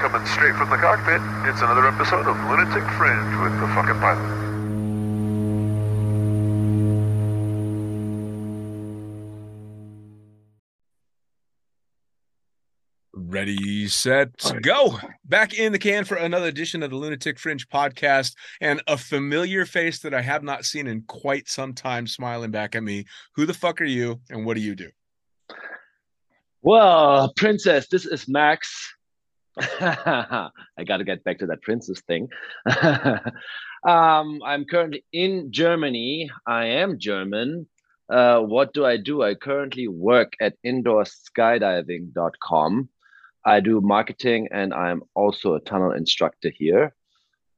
Coming straight from the cockpit, it's another episode of Lunatic Fringe with the fucking pilot. Ready, set, go. Back in the can for another edition of the Lunatic Fringe podcast. And a familiar face that I have not seen in quite some time smiling back at me. Who the fuck are you and what do you do? Well, Princess, this is Max. I got to get back to that princess thing. um, I'm currently in Germany. I am German. Uh, what do I do? I currently work at indoorskydiving.com. I do marketing and I'm also a tunnel instructor here.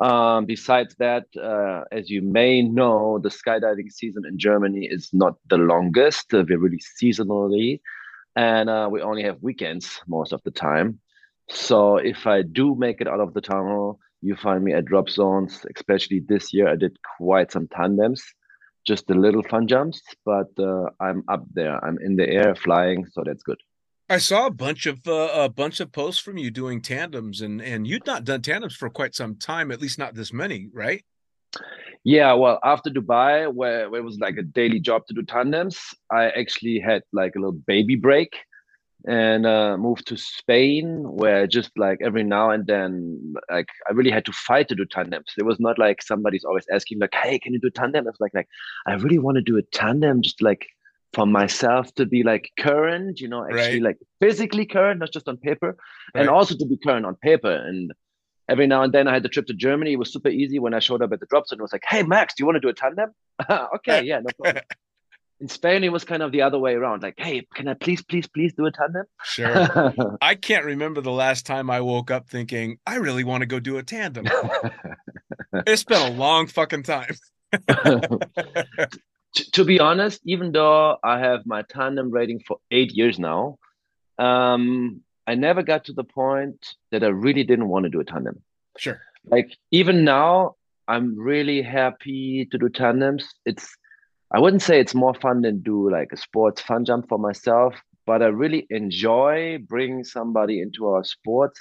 Um, besides that, uh, as you may know, the skydiving season in Germany is not the longest. Uh, we're really seasonally, and uh, we only have weekends most of the time. So if I do make it out of the tunnel, you find me at drop zones. Especially this year, I did quite some tandems, just the little fun jumps, but uh, I'm up there. I'm in the air flying, so that's good. I saw a bunch of uh, a bunch of posts from you doing tandems, and and you'd not done tandems for quite some time, at least not this many, right? Yeah, well, after Dubai, where, where it was like a daily job to do tandems, I actually had like a little baby break and uh, moved to Spain, where just like every now and then, like I really had to fight to do tandems. It was not like somebody's always asking like, "Hey, can you do tandem?" It's like, like I really want to do a tandem, just like for myself to be like current, you know, actually Right. like physically current, not just on paper, Right. and also to be current on paper. And every now and then I had the trip to Germany. It was super easy when I showed up at the drop zone. It was like, hey, Max, do you want to do a tandem? okay, yeah, no problem. In Spain, it was kind of the other way around. Like, hey, can I please, please, please do a tandem? Sure. I can't remember the last time I woke up thinking I really want to go do a tandem. it's been a long fucking time. to, to be honest, even though I have my tandem rating for eight years now, um, I never got to the point that I really didn't want to do a tandem. Sure. Like even now, I'm really happy to do tandems. It's I wouldn't say it's more fun than do like a sports fun jump for myself, but I really enjoy bringing somebody into our sports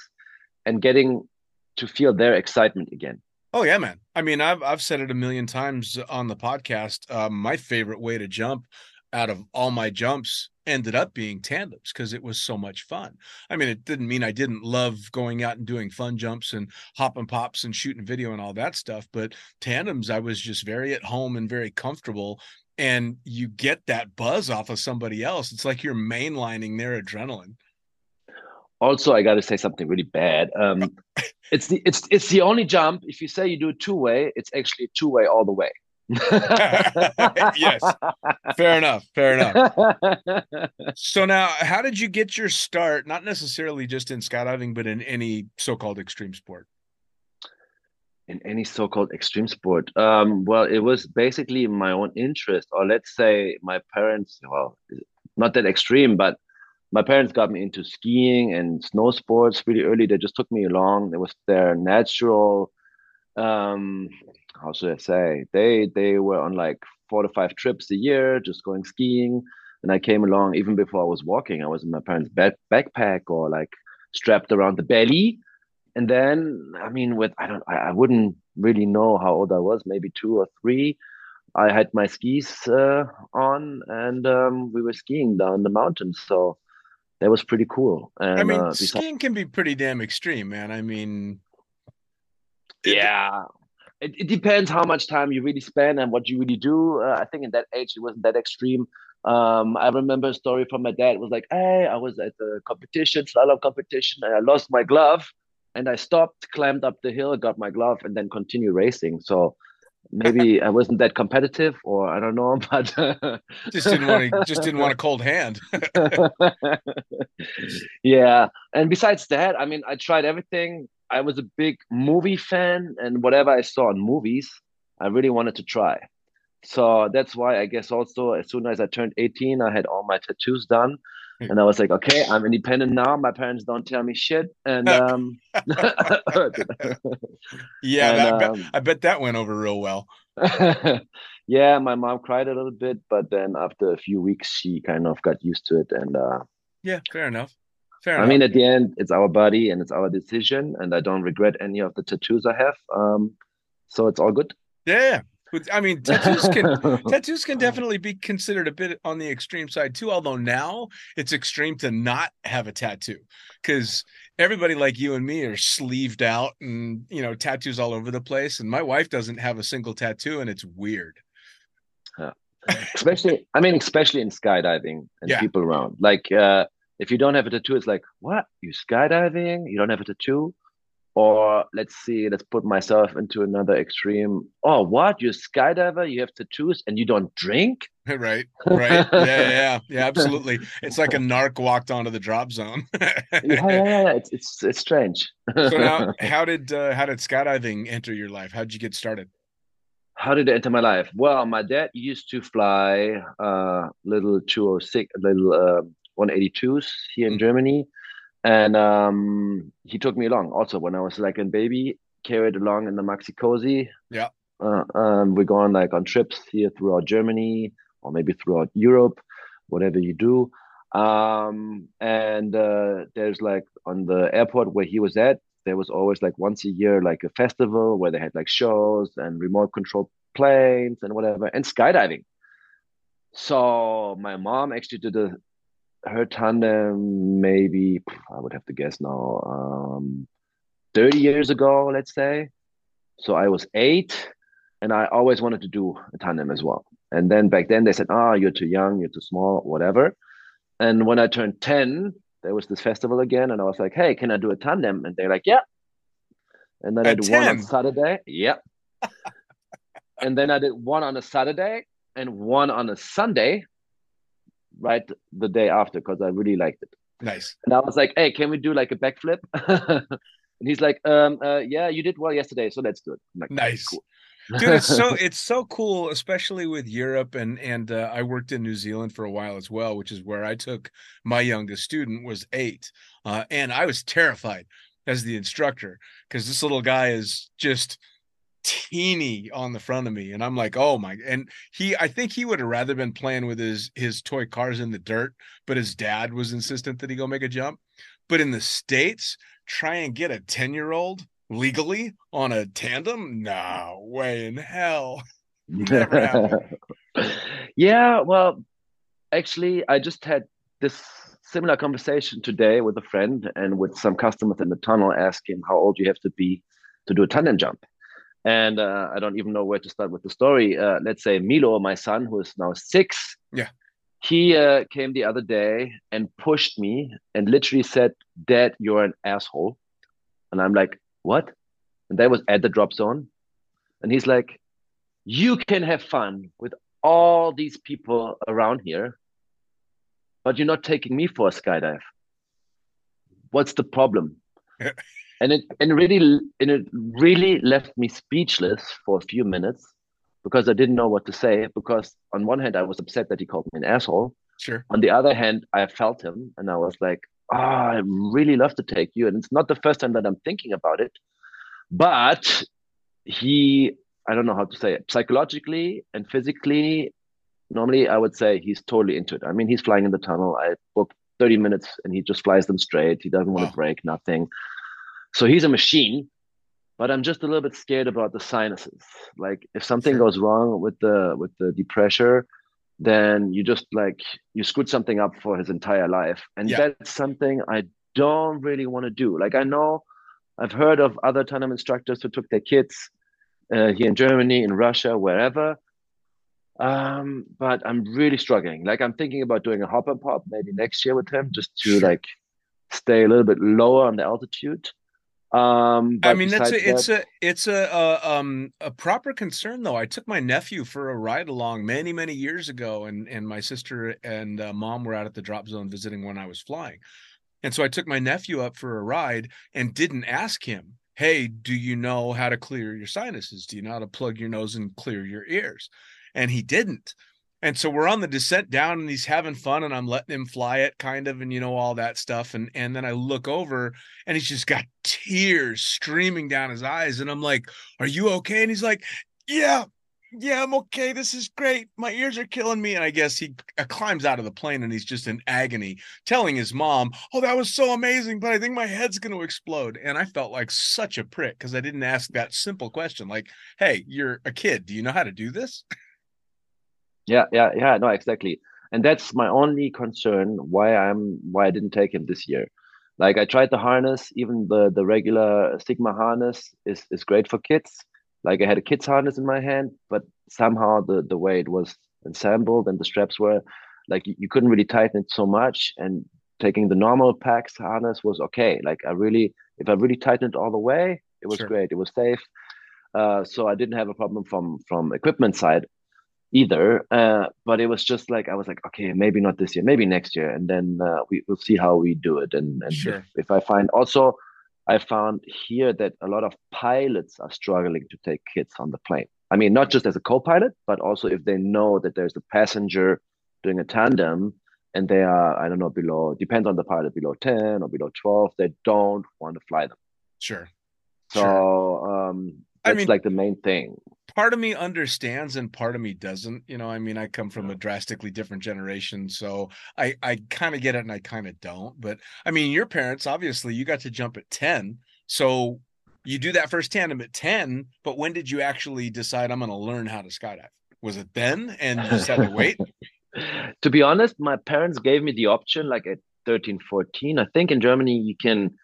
and getting to feel their excitement again. Oh yeah, man. I mean, I've I've said it a million times on the podcast. Um, my favorite way to jump out of all my jumps ended up being tandems because it was so much fun. I mean, it didn't mean I didn't love going out and doing fun jumps and hopping pops and shooting video and all that stuff, but tandems I was just very at home and very comfortable and you get that buzz off of somebody else. It's like you're mainlining their adrenaline. Also, I got to say something really bad. Um, it's the it's it's the only jump. If you say you do two way, it's actually two way all the way. yes, fair enough. Fair enough. so now, how did you get your start? Not necessarily just in skydiving, but in any so-called extreme sport. In any so-called extreme sport, um, well, it was basically my own interest, or let's say my parents. Well, not that extreme, but my parents got me into skiing and snow sports really early. They just took me along. It was their natural, um, how should I say? They they were on like four to five trips a year, just going skiing. And I came along even before I was walking. I was in my parents' back, backpack or like strapped around the belly. And then, I mean, with I don't, I, I wouldn't really know how old I was, maybe two or three. I had my skis uh, on, and um, we were skiing down the mountains. So that was pretty cool. And, I mean, uh, skiing can be pretty damn extreme, man. I mean, yeah, it, it, depends how much time you really spend and what you really do. Uh, I think in that age it wasn't that extreme. Um, I remember a story from my dad. It was like, "Hey, I was at the competition, slalom competition, and I lost my glove, and I stopped, climbed up the hill, got my glove, and then continued racing." So maybe I wasn't that competitive, or I don't know, but just didn't want to, just didn't want a cold hand. yeah, and besides that, I mean, I tried everything. I was a big movie fan, and whatever I saw in movies, I really wanted to try. So that's why I guess also as soon as I turned 18, I had all my tattoos done. And I was like, okay, I'm independent now. My parents don't tell me shit. And um yeah, And, I, bet, um, I bet that went over real well. yeah, my mom cried a little bit, but then after a few weeks she kind of got used to it. And uh Yeah, fair enough. Fair I enough. mean at the end it's our body and it's our decision, and I don't regret any of the tattoos I have. Um so it's all good. yeah. I mean, tattoos can tattoos can definitely be considered a bit on the extreme side too although now it's extreme to not have a tattoo because everybody like you and me are sleeved out and you know tattoos all over the place and my wife doesn't have a single tattoo and it's weird especially i mean especially in skydiving and Yeah. people around like uh if you don't have a tattoo it's like what? You skydiving? You don't have a tattoo? Or let's see let's put myself into another extreme. Oh what? You're a skydiver? You have tattoos and you don't drink? Right right. Yeah yeah yeah, absolutely. It's like a narc walked onto the drop zone. Yeah, yeah, yeah, yeah. It's, it's it's strange. So now how did uh, how did skydiving enter your life? How did you get started? How did it enter my life? Well my dad used to fly uh little 206 little uh, 182s here in Mhm. germany and um he took me along also when i was like a baby carried along in the Maxi-Cosi Yeah. uh, um we go on like on trips here throughout germany or maybe throughout europe whatever you do um and uh there's like on the airport where he was at there was always like once a year like a festival where they had like shows and remote control planes and whatever and skydiving so my mom actually did a her tandem maybe i would have to guess now um 30 years ago let's say. So i was eight and i always wanted to do a tandem as well. And then back then they said oh you're too young you're too small whatever. And when i turned 10 there was this festival again and i was like hey can i do a tandem? And they're like yeah. And then i At did one on saturday. Yeah. And then i did one on a saturday and one on a sunday right the day after because i really liked it nice and I was like, "Hey, can we do like a backflip?" and he's like, um, uh, "Yeah, you did well yesterday, so let's do it." Like, Nice. cool. dude it's so it's so cool especially with europe and and uh, i worked in new zealand for a while as well which is where i took my youngest student was eight uh, and i was terrified as the instructor because this little guy is just teeny on the front of me and i'm like oh my and he i think he would have rather been playing with his his toy cars in the dirt but his dad was insistent that he go make a jump. But in the states try and get a 10 year old legally on a tandem? No way in hell. Yeah, well, actually, I just had this similar conversation today with a friend and with some customers in the tunnel asking how old you have to be to do a tandem jump. And uh, I don't even know where to start with the story. Uh, let's say Milo, my son, who is now six. Yeah. He uh, came the other day and pushed me and literally said, Dad, you're an asshole. And I'm like, What? And that was at the drop zone. And he's like, you can have fun with all these people around here, but you're not taking me for a skydive. What's the problem? and it and really and it really left me speechless for a few minutes because I didn't know what to say. Because on one hand, I was upset that he called me an asshole. Sure. On the other hand, I felt him and I was like, oh, I really love to take you. And it's not the first time that I'm thinking about it. But he I don't know how to say it, psychologically and physically, normally I would say he's totally into it. I mean, he's flying in the tunnel. I book 30 minutes and he just flies them straight. He doesn't want to break, nothing. So he's a machine, but I'm just a little bit scared about the sinuses. Like if something sure. goes wrong with the with the depressure, then you just like you screwed something up for his entire life. And yeah. that's something I don't really want to do. Like I know I've heard of other tandem instructors who took their kids uh, here in Germany, in Russia, wherever. Um, but I'm really struggling. Like I'm thinking about doing a hop and pop maybe next year with him, just to sure. like stay a little bit lower on the altitude. Um, I mean, that's a, it's a it's a, a um a proper concern though. I took my nephew for a ride along many many years ago, and and my sister and uh, mom were out at the drop zone visiting when I was flying, and so I took my nephew up for a ride and didn't ask him hey, do you know how to clear your sinuses? Do you know how to plug your nose and clear your ears? And he didn't. And so we're on the descent down and he's having fun and I'm letting him fly it kind of and you know all that stuff and and then I look over and he's just got tears streaming down his eyes and I'm like, "Are you okay?" And he's like, "Yeah, yeah, I'm okay. This is great. My ears are killing me. And I guess he uh, climbs out of the plane and he's just in agony, telling his mom, Oh, that was so amazing, but I think my head's going to explode. And I felt like such a prick because I didn't ask that simple question like, Hey, you're a kid. Do you know how to do this? Yeah, yeah, yeah. No, exactly. And that's my only concern why I'm why I didn't take him this year. Like I tried the harness, even the the regular Sigma harness is is great for kids like I had a kid's harness in my hand, but somehow the the way it was assembled and the straps were like you, you couldn't really tighten it so much. And taking the normal PAX harness was okay. Like I really, if I really tightened it all the way, it was sure. great. It was safe. Uh, so I didn't have a problem from from equipment side either. Uh, but it was just like I was like, okay, maybe not this year, maybe next year, and then uh, we will see how we do it. And, and sure. if, if I find also I found here that a lot of pilots are struggling to take kids on the plane. I mean, not just as a co-pilot, but also if they know that there's a passenger doing a tandem and they are, I don't know, below, depends on the pilot, below 10 or below 12, they don't want to fly them. Sure. So sure. um, that's I mean, like the main thing. part of me understands and part of me doesn't you know i mean i come from a drastically different generation so i i kind of get it and i kind of don't but i mean your parents obviously you got to jump at 10 so you do that first tandem at 10 but when did you actually decide i'm going to learn how to skydive? Was it then and you just had to wait? To be honest my parents gave me the option like at 13 14 i think in germany you can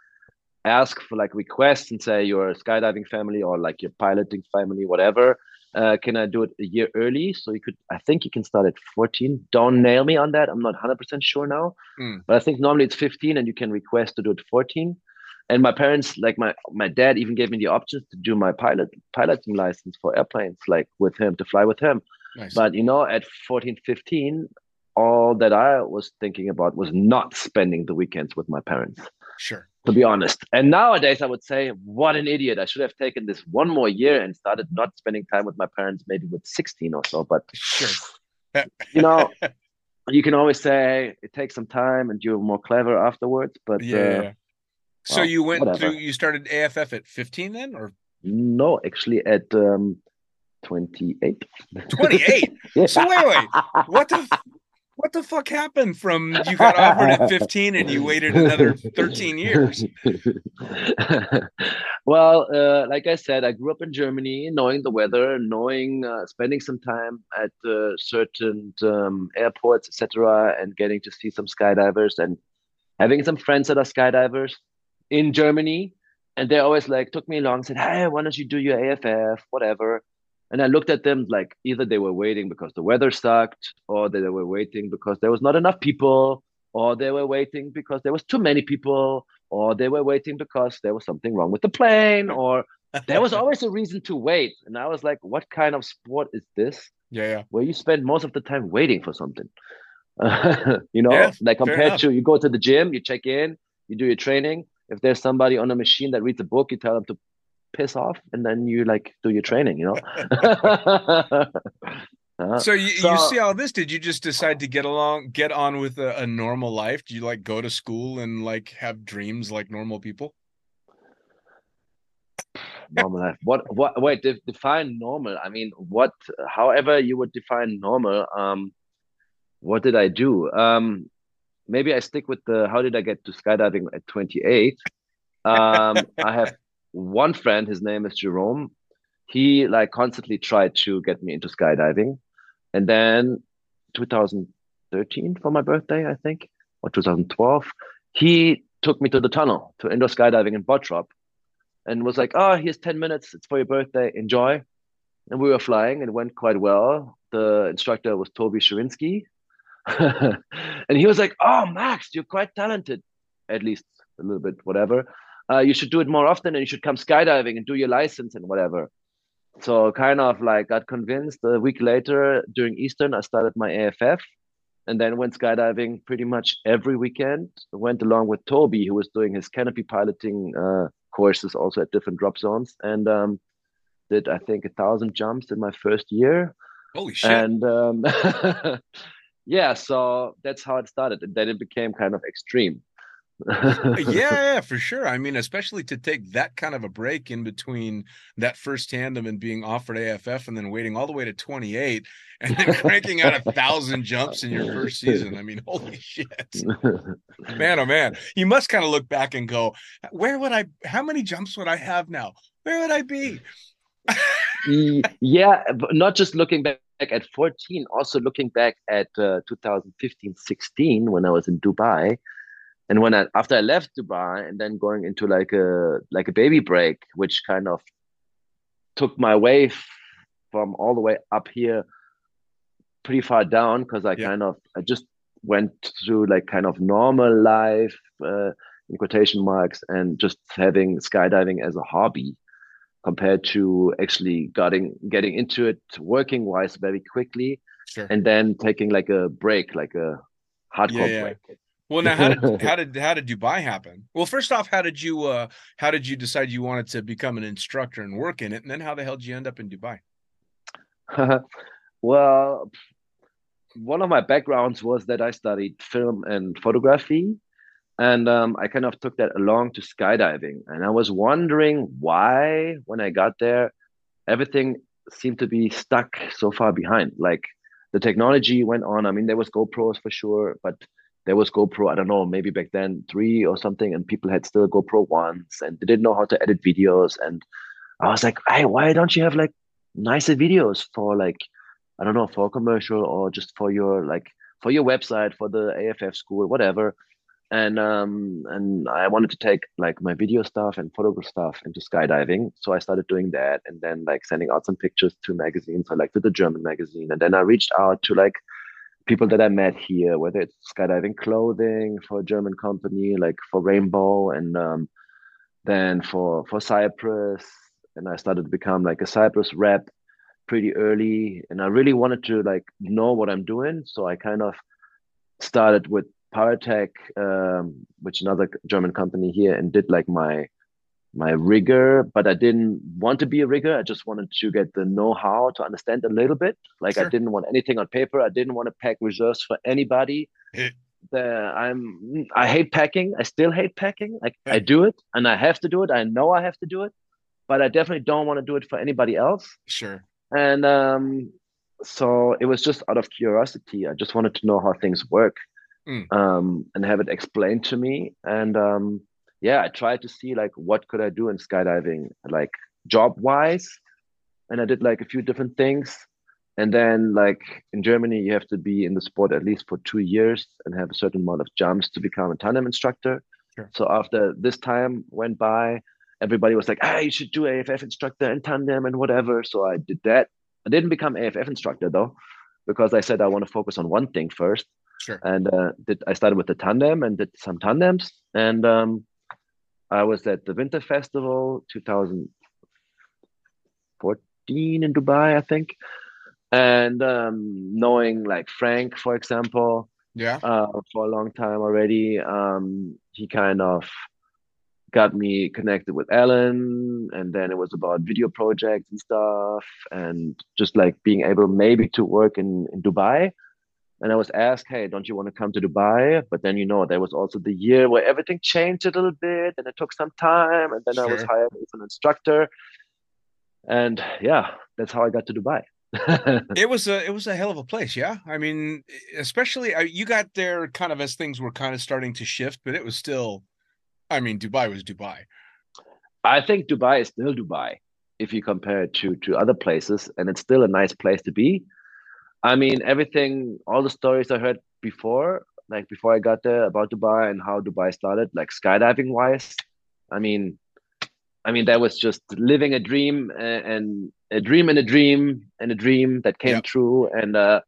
ask for like requests and say you're a skydiving family or like your piloting family, whatever. Uh, can I do it a year early? So you could, I think you can start at 14. Don't nail me on that. I'm not 100% sure now, mm. but I think normally it's 15 and you can request to do it 14. And my parents, like my my dad, even gave me the options to do my pilot piloting license for airplanes, like with him to fly with him. Nice. But you know, at 14, 15, all that I was thinking about was not spending the weekends with my parents. Sure to be honest. And nowadays, I would say, what an idiot! I should have taken this one more year and started not spending time with my parents, maybe with sixteen or so. But Sure. you know, you can always say it takes some time and you're more clever afterwards. But yeah. uh. So you went whatever. through. You started AFF at 15 then, or no, actually, at um, twenty-eight. 28? Yeah. So wait, wait. What the? What the fuck happened from you got offered at 15 and you waited another 13 years? well, uh, like I said, I grew up in Germany, knowing the weather, knowing, uh, spending some time at uh, certain um, airports, etc., and getting to see some skydivers and having some friends that are skydivers in Germany. And they always like took me along, said, "Hey, why don't you do your AFF, whatever?" And I looked at them like either they were waiting because the weather sucked, or they were waiting because there was not enough people, or they were waiting because there was too many people, or they were waiting because there was something wrong with the plane, or there was always a reason to wait. And I was like, what kind of sport is this Yeah, yeah. where you spend most of the time waiting for something? you know, Yeah, like compared to you go to the gym, you check in, you do your training. If there's somebody on a machine that reads a book, you tell them to piss off, and then you like do your training. You know. Uh, So you, you see all this? Did you just decide to get along, get on with a, a normal life? Do you like go to school and like have dreams like normal people? normal life. What? What? Wait. De- define normal. I mean, what? However you would define normal. Um, what did I do? Um, maybe I stick with the. How did I get to skydiving at 28? Um, I have one friend. His name is Jerome. He like constantly tried to get me into skydiving, and then 2013 for my birthday, I think, or 2012, he took me to the tunnel to indoor skydiving in Bottrop and was like, "Oh, here's 10 minutes. It's for your birthday. Enjoy." And we were flying, and it went quite well. The instructor was Toby Sherinsky, and he was like, "Oh, Max, you're quite talented, at least a little bit, whatever. Uh, you should do it more often, and you should come skydiving and do your license and whatever." So kind of like got convinced. A week later, during Eastern, I started my AFF, and then went skydiving pretty much every weekend. Went along with Toby, who was doing his canopy piloting uh, courses also at different drop zones, and um, did I think a thousand jumps in my first year. Holy shit! And um, yeah, so that's how it started, and then it became kind of extreme. yeah, yeah, for sure. I mean, especially to take that kind of a break in between that first tandem and being offered AFF and then waiting all the way to 28 and then cranking out a thousand jumps in your first season. I mean, holy shit. Man, oh man. You must kind of look back and go, where would I, how many jumps would I have now? Where would I be? Yeah, but not just looking back at 14, also looking back at uh, 2015, 16 when I was in Dubai. And when I after I left Dubai and then going into like a like a baby break, which kind of took my way from all the way up here pretty far down because I Yeah. kind of I just went through like kind of normal life uh, in quotation marks and just having skydiving as a hobby compared to actually getting getting into it working wise very quickly Sure. and then taking like a break like a hardcore yeah. break Well, now how did how did how did Dubai happen? Well, first off, how did you uh how did you decide you wanted to become an instructor and work in it? And then how the hell did you end up in Dubai? well, one of my backgrounds was that I studied film and photography, and um, I kind of took that along to skydiving. And I was wondering why, when I got there, everything seemed to be stuck so far behind. Like the technology went on. I mean, there was GoPros for sure, but there was GoPro, I don't know, maybe back then three or something, and people had still GoPro ones and they didn't know how to edit videos. And I was like, hey, why don't you have like nicer videos for like, I don't know, for commercial or just for your like for your website, for the AFF school, whatever. And um and I wanted to take like my video stuff and photograph stuff into skydiving. So I started doing that and then like sending out some pictures to magazines, I like to the German magazine. And then I reached out to like people that I met here, whether it's skydiving clothing for a German company, like for Rainbow, and um, then for for CYPRES, and I started to become like a CYPRES rep pretty early, and I really wanted to like know what I'm doing, so I kind of started with Paratec, um, which another German company here, and did like my my rigger, but I didn't want to be a rigger. I just wanted to get the know-how to understand a little bit. Like Sure. I didn't want anything on paper. I didn't want to pack reserves for anybody. The, I'm I hate packing. I still hate packing. Like I do it and I have to do it. I know I have to do it, but I definitely don't want to do it for anybody else. Sure. And um, so it was just out of curiosity. I just wanted to know how things work Mm. um, and have it explained to me. And um, yeah, I tried to see like what could I do in skydiving, like job wise. And I did like a few different things. And then like in Germany, you have to be in the sport at least for two years and have a certain amount of jumps to become a tandem instructor. Sure. So after this time went by, everybody was like, "Ah, you should do AFF instructor and tandem and whatever." So I did that. I didn't become AFF instructor though, because I said I want to focus on one thing first. Sure. And uh, did I started with the tandem and did some tandems, and um, I was at the Winter Festival 2014 in Dubai, I think. And um, knowing like Frank, for example, Yeah. uh, for a long time already. Um, he kind of got me connected with Alan, and then it was about video projects and stuff, and just like being able maybe to work in, in Dubai. And I was asked, hey, don't you want to come to Dubai? But then, you know, there was also the year where everything changed a little bit and it took some time. And then I was hired as an instructor. And yeah, that's how I got to Dubai. It was a it was a hell of a place, yeah. I mean, especially uh, you got there kind of as things were kind of starting to shift, but it was still, I mean, Dubai was Dubai. I think Dubai is still Dubai if you compare it to to other places, and it's still a nice place to be. I mean, everything, all the stories I heard before, like before I got there about Dubai and how Dubai started, like skydiving wise. I mean, I mean that was just living a dream and, and a dream and a dream and a dream that came Yep. true. And uh,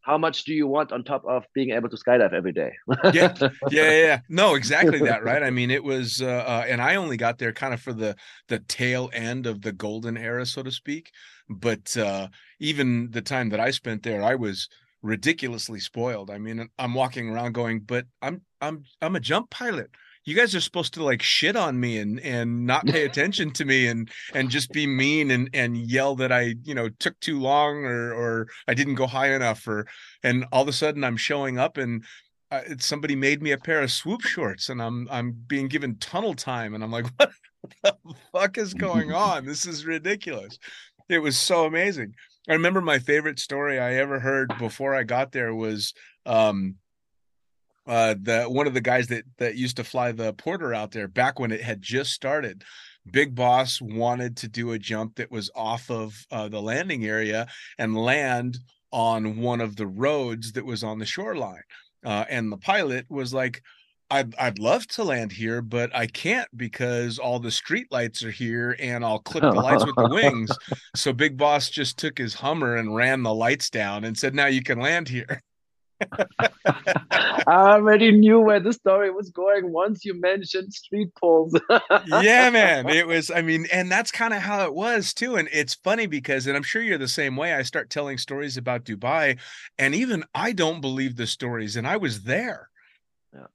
how much do you want on top of being able to skydive every day? Yeah. yeah, yeah, yeah. No, exactly that, right? I mean, it was, uh, uh, and I only got there kind of for the the tail end of the golden era, so to speak. But uh, even the time that I spent there, I was ridiculously spoiled. I mean, I'm walking around going, "But I'm I'm I'm a jump pilot. You guys are supposed to like shit on me and and not pay attention to me and and just be mean and and yell that I you know took too long or or I didn't go high enough or and all of a sudden I'm showing up and uh, somebody made me a pair of swoop shorts and I'm I'm being given tunnel time and I'm like what the fuck is going on this is ridiculous it was so amazing I remember my favorite story I ever heard before I got there was um uh the one of the guys that that used to fly the porter out there back when it had just started. Big boss wanted to do a jump that was off of uh, the landing area and land on one of the roads that was on the shoreline. Uh, and the pilot was like I'd, I'd love to land here but i can't because all the street lights are here and i'll clip the lights with the wings so big boss just took his hummer and ran the lights down and said now you can land here I already knew where the story was going once you mentioned street poles. yeah man it was i mean and that's kind of how it was too and it's funny because and i'm sure you're the same way i start telling stories about dubai and even i don't believe the stories and i was there Yeah.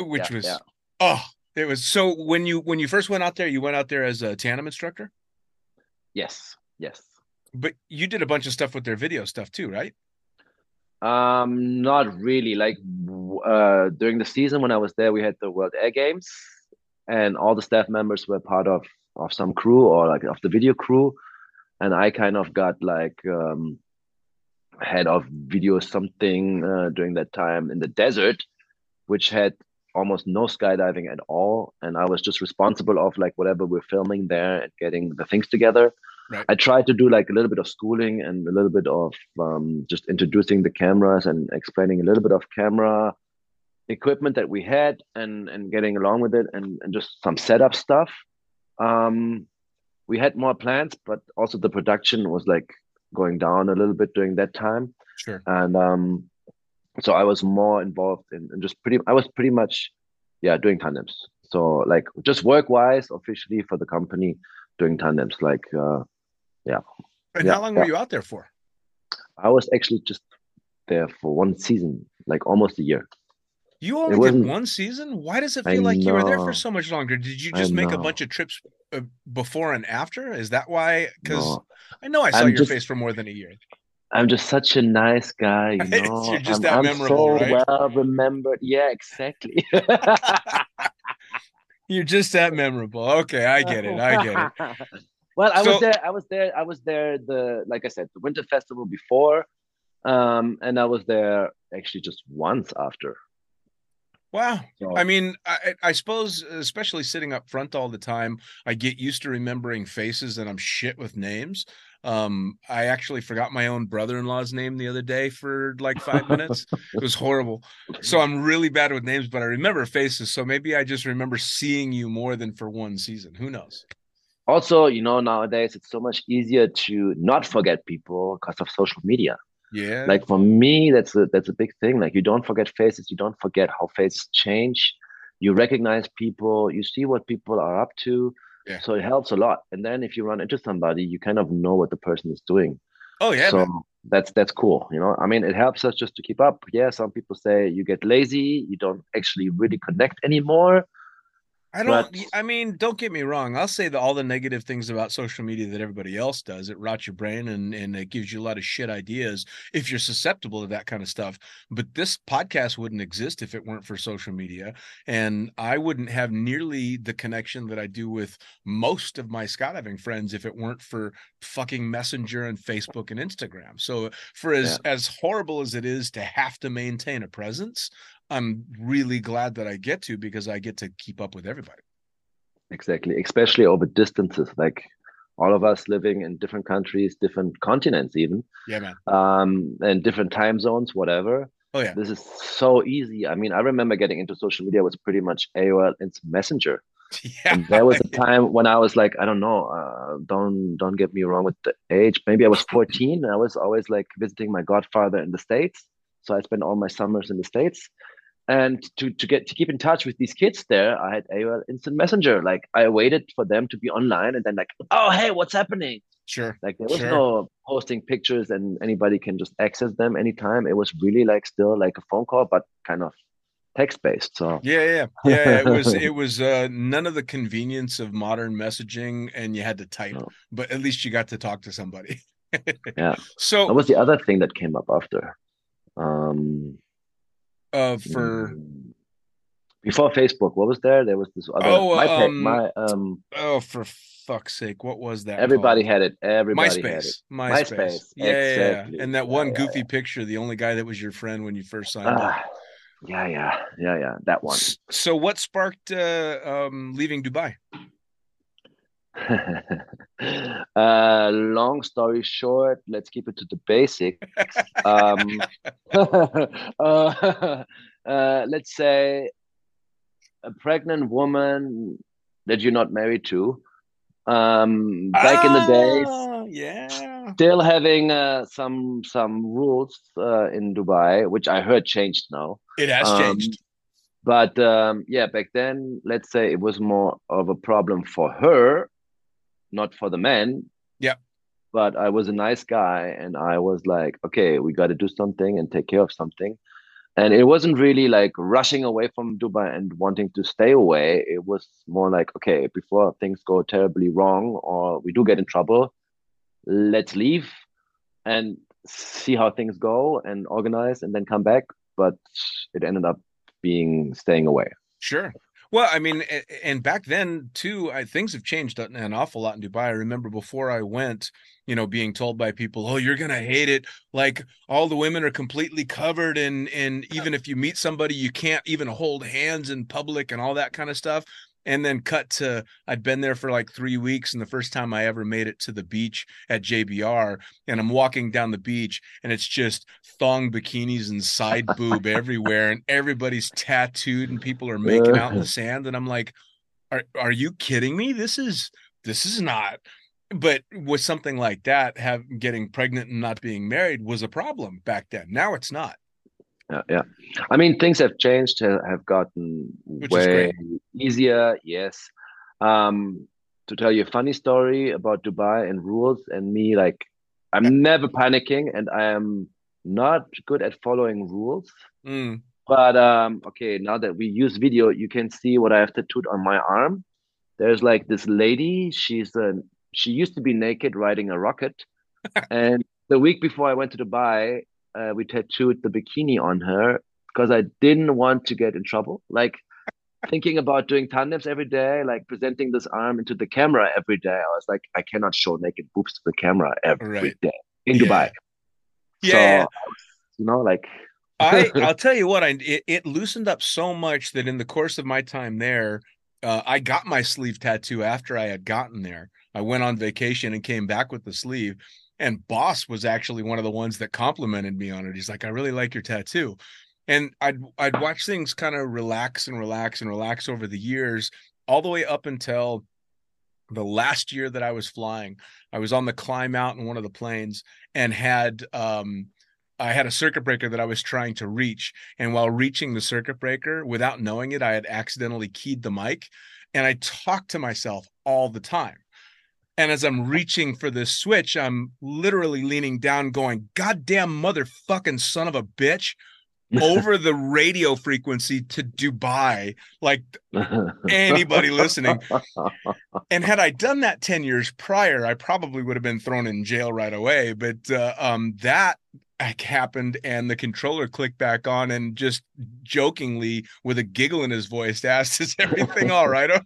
Which Yeah, was yeah. oh it was so when you when you first went out there you went out there as a tandem instructor yes, yes. but you did a bunch of stuff with their video stuff too right Um, not really. Like uh, during the season when I was there, we had the World Air Games, and all the staff members were part of of some crew or like of the video crew, and I kind of got like um, head of video something uh, during that time in the desert, which had almost no skydiving at all, and I was just responsible of like whatever we're filming there and getting the things together. Right. I tried to do like a little bit of schooling and a little bit of um, just introducing the cameras and explaining a little bit of camera equipment that we had and and getting along with it and, and just some setup stuff. Um, we had more plans, but also the production was like going down a little bit during that time, sure and um, so I was more involved in, in just pretty. I was pretty much, yeah, doing tandems. So like just work wise, officially for the company, doing tandems. Like uh, yeah. and Yeah, how long yeah. were you out there for I was actually just there for one season, like almost a year. You only did one season. Why does it I feel like you were there for so much longer? Did you I just make a bunch of trips uh, before and after? Is that why? Because No, I know I saw I'm your just- face for more than a year. I'm just such a nice guy, you know. You're just I'm, that I'm memorable, so right? well remembered. Yeah, exactly. You're just that memorable. Okay, I get it. I get it. well, I So- was there. I was there. I was there. The like I said, the Winter Festival before, um, and I was there actually just once after. Wow. So, I mean, I, I suppose, especially sitting up front all the time, I get used to remembering faces and I'm shit with names. Um, I actually forgot my own brother-in-law's name the other day for like five minutes. It was horrible. So I'm really bad with names, but I remember faces. So maybe I just remember seeing you more than for one season. Who knows? also, you know, nowadays it's so much easier to not forget people because of social media. Yeah. like for me that's a that's a big thing. Like you don't forget faces. You don't forget how faces change. You recognize people. You see what people are up to. Yeah. so it helps a lot. And then if you run into somebody you kind of know what the person is doing. Oh yeah. so man. that's that's cool you know? I mean it helps us just to keep up. Yeah some people say you get lazy. You don't actually really connect anymore I don't. But- I mean, don't get me wrong. I'll say that all the negative things about social media that everybody else does. It rots your brain and and it gives you a lot of shit ideas if you're susceptible to that kind of stuff. But this podcast wouldn't exist if it weren't for social media, and I wouldn't have nearly the connection that I do with most of my skydiving friends if it weren't for fucking Messenger and Facebook and Instagram. So for as as horrible as it is to have to maintain a presence. I'm really glad that I get to because I get to keep up with everybody. exactly especially over distances like all of us living in different countries different continents even Yeah, man. um and different time zones whatever Oh yeah. this is so easy i mean i remember getting into social media was pretty much aol instant messenger Yeah. and there was a time when i was like i don't know uh, don't don't get me wrong with the age maybe i was 14 and i was always like visiting my godfather in the states so i spent all my summers in the states and to, to get to keep in touch with these kids there i had aol instant messenger like i waited for them to be online and then like oh hey what's happening Sure. like there was Sure. no posting pictures and anybody can just access them anytime. It was really like still like a phone call, but kind of text based. So Yeah, yeah, yeah. it was it was uh none of the convenience of modern messaging and you had to type, No. but at least you got to talk to somebody. Yeah. So that was the other thing that came up after. Um uh for before Facebook, what was there? There was this other Oh, my, um, my um oh for fuck's sake, what was that? everybody called? had it. Everybody had it. MySpace. MySpace. MySpace, Yeah, yeah, yeah. And that one yeah, goofy picture, the only guy that was your friend when you first signed up. Ah, yeah, yeah, yeah, yeah. That one. So what sparked uh um leaving Dubai? uh, long story short, let's keep it to the basics. Um, uh, uh, let's say a pregnant woman that you're not married to. Um, back in the days, Ah, yeah. still having uh, some some rules uh, in Dubai, which I heard changed now. It has Um, changed. But um, yeah, back then, let's say it was more of a problem for her, not for the men. Yeah. But I was a nice guy, and I was like, okay, we got to do something and take care of something. And it wasn't really like rushing away from Dubai and wanting to stay away. It was more like, okay, before things go terribly wrong or we do get in trouble, let's leave and see how things go and organize and then come back. But it ended up being staying away. Sure. Well, I mean, and back then too, I, things have changed an awful lot in Dubai. I remember before I went, you know, being told by people, "Oh, you're gonna hate it. Like all the women are completely covered, and and even if you meet somebody, you can't even hold hands in public and all that kind of stuff." And then cut to I'd been there for like three weeks, and the first time I ever made it to the beach at JBR, and I'm walking down the beach, and it's just thong bikinis and side boob everywhere, and everybody's tattooed, and people are making out in the sand, and I'm like, "Are are you kidding me? This is this is not." But with something like that, have getting pregnant and not being married was a problem back then. Now it's not. Yeah, yeah. I mean, things have changed, have gotten Which way easier. Yes. Um, to tell you a funny story about Dubai and rules and me, like I'm never panicking and I am not good at following rules. Mm, But um, okay, now that we use video, you can see what I have tattooed on my arm. There's like this lady. She's a she used to be naked riding a rocket, and the week before I went to Dubai, uh, we tattooed the bikini on her because I didn't want to get in trouble. Like thinking about doing tandems every day, like presenting this arm into the camera every day. I was like, I cannot show naked boobs to the camera every day Right. in Yeah. Dubai. Yeah. So, you know, like I I'll tell you what, I it, it loosened up so much that in the course of my time there, uh, I got my sleeve tattoo after I had gotten there. I went on vacation and came back with the sleeve. And Boss was actually one of the ones that complimented me on it. He's like, "I really like your tattoo," and I'd I'd watch things kind of relax and relax and relax over the years, all the way up until the last year that I was flying. I was on the climb out in one of the planes and had um I had a circuit breaker that I was trying to reach. And while reaching the circuit breaker, without knowing it, I had accidentally keyed the mic. And I talked to myself all the time. And as I'm reaching for this switch, I'm literally leaning down, going, Goddamn motherfucking son of a bitch, over the radio frequency to Dubai. Like anybody listening. And had I done that 10 years prior, I probably would have been thrown in jail right away. But uh, um, that happened, and the controller clicked back on and just jokingly, with a giggle in his voice, asked, Is everything all right?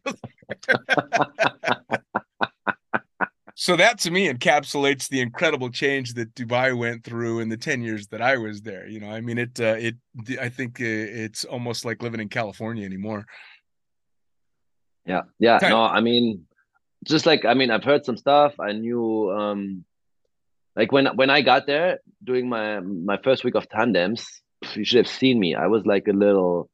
over there?" so that to me encapsulates the incredible change that Dubai went through in the 10 years that I was there. You know, I mean, it, uh, it, I think uh, it's almost like living in California anymore. Yeah, yeah. No, I mean, just like I mean, I've heard some stuff. I knew, um, like when when I got there doing my my first week of tandems, you should have seen me. I was like a little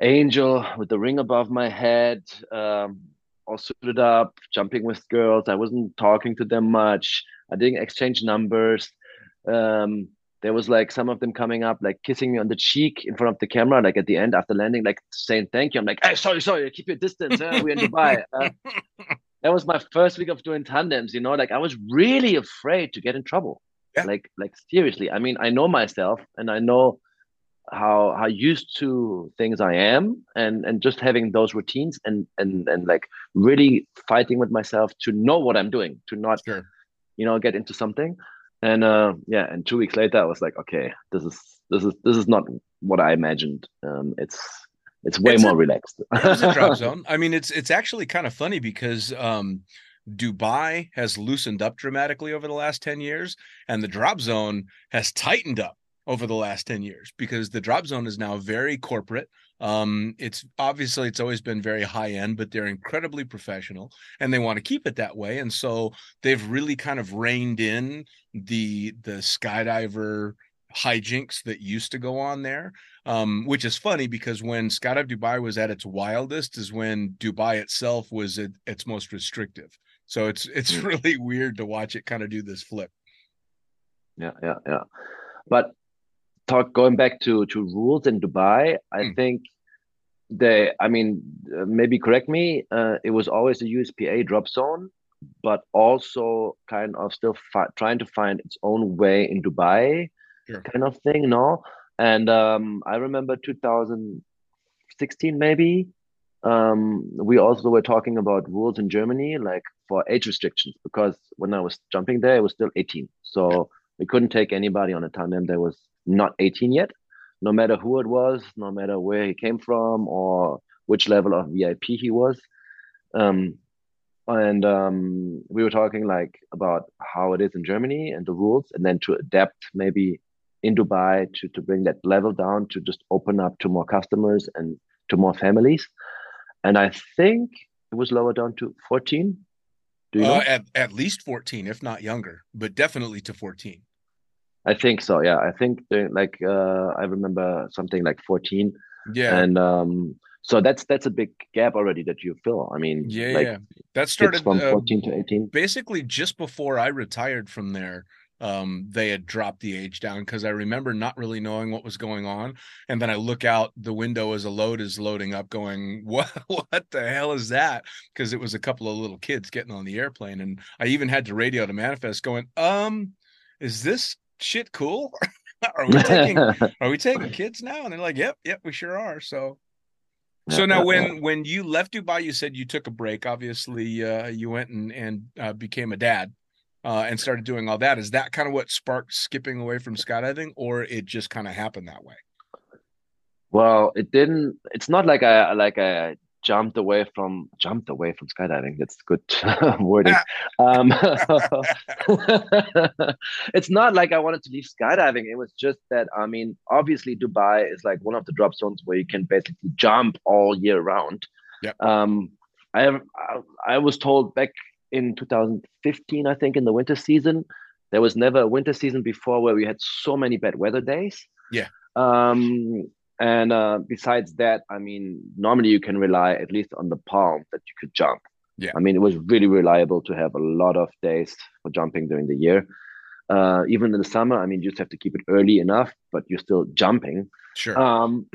angel with the ring above my head, um, all suited up, jumping with girls. I wasn't talking to them much. I didn't exchange numbers. Um, there was like some of them coming up, like kissing me on the cheek in front of the camera, like at the end after landing, like saying thank you. I'm like, hey, sorry, sorry, keep your distance. Uh, we're in Dubai. Uh, that was my first week of doing tandems, you know, like I was really afraid to get in trouble. Yeah. Like, like seriously. I mean, I know myself and I know how how used to things I am and and just having those routines and and and like really fighting with myself to know what I'm doing, to not Sure. you know get into something and uh yeah and two weeks later i was like okay this is this is this is not what i imagined um it's it's way It's a- more relaxed it was a drop zone. I mean, it's it's actually kind of funny because um, Dubai has loosened up dramatically over the last ten years, and the drop zone has tightened up over the last ten years because the drop zone is now very corporate. Um, it's obviously it's always been very high end, but they're incredibly professional, and they want to keep it that way. And so they've really kind of reined in the the skydiver hijinks that used to go on there um, which is funny because when Skydive Dubai was at its wildest is when Dubai itself was at its most restrictive. So it's it's really weird to watch it kind of do this flip. yeah yeah yeah but talk going back to to rules in dubai i Hmm. think they i mean uh, maybe correct me uh, it was always a uspa drop zone but also kind of still fi- trying to find its own way in dubai kind of thing no and um i remember 2016 maybe um we also were talking about rules in germany like for age restrictions because when i was jumping there it was still 18 so we couldn't take anybody on a tandem that was not 18 yet no matter who it was no matter where he came from or which level of vip he was. Um and um we were talking like about how it is in germany and the rules and then to adapt maybe in dubai to to bring that level down to just open up to more customers and to more families. And i think it was lower down to 14 do you know? Uh, at at least 14, if not younger, but definitely to 14. I think so. Yeah, I think they, like uh, I remember something like 14, Yeah. and um, so that's that's a big gap already that you fill. I mean, yeah, like yeah. That started from uh, 14 to 18. basically just before I retired from there, um, they had dropped the age down because I remember not really knowing what was going on. And then I look out the window as a load is loading up, going, What what the hell is that? Because it was a couple of little kids getting on the airplane. And I even had to radio to manifest going, um, is this shit cool? are we taking are we taking kids now? And they're like, Yep, yep, we sure are. So so now when when you left Dubai, you said you took a break. Obviously, uh, you went and and uh, became a dad uh, and started doing all that. Is that kind of what sparked skipping away from skydiving, or it just kind of happened that way? Well, it didn't. It's not like I like I jumped away from jumped away from skydiving. That's good wording. Um, it's not like I wanted to leave skydiving. It was just that I mean, obviously Dubai is like one of the drop zones where you can basically jump all year round. Yep. Um, I have I, I was told back in 2015, I think, in the winter season, there was never a winter season before where we had so many bad weather days. Yeah. Um, and uh, besides that, I mean, normally you can rely at least on the palm that you could jump. Yeah. I mean, it was really reliable to have a lot of days for jumping during the year. Uh, even in the summer, I mean, you just have to keep it early enough, but you're still jumping. Sure. Um,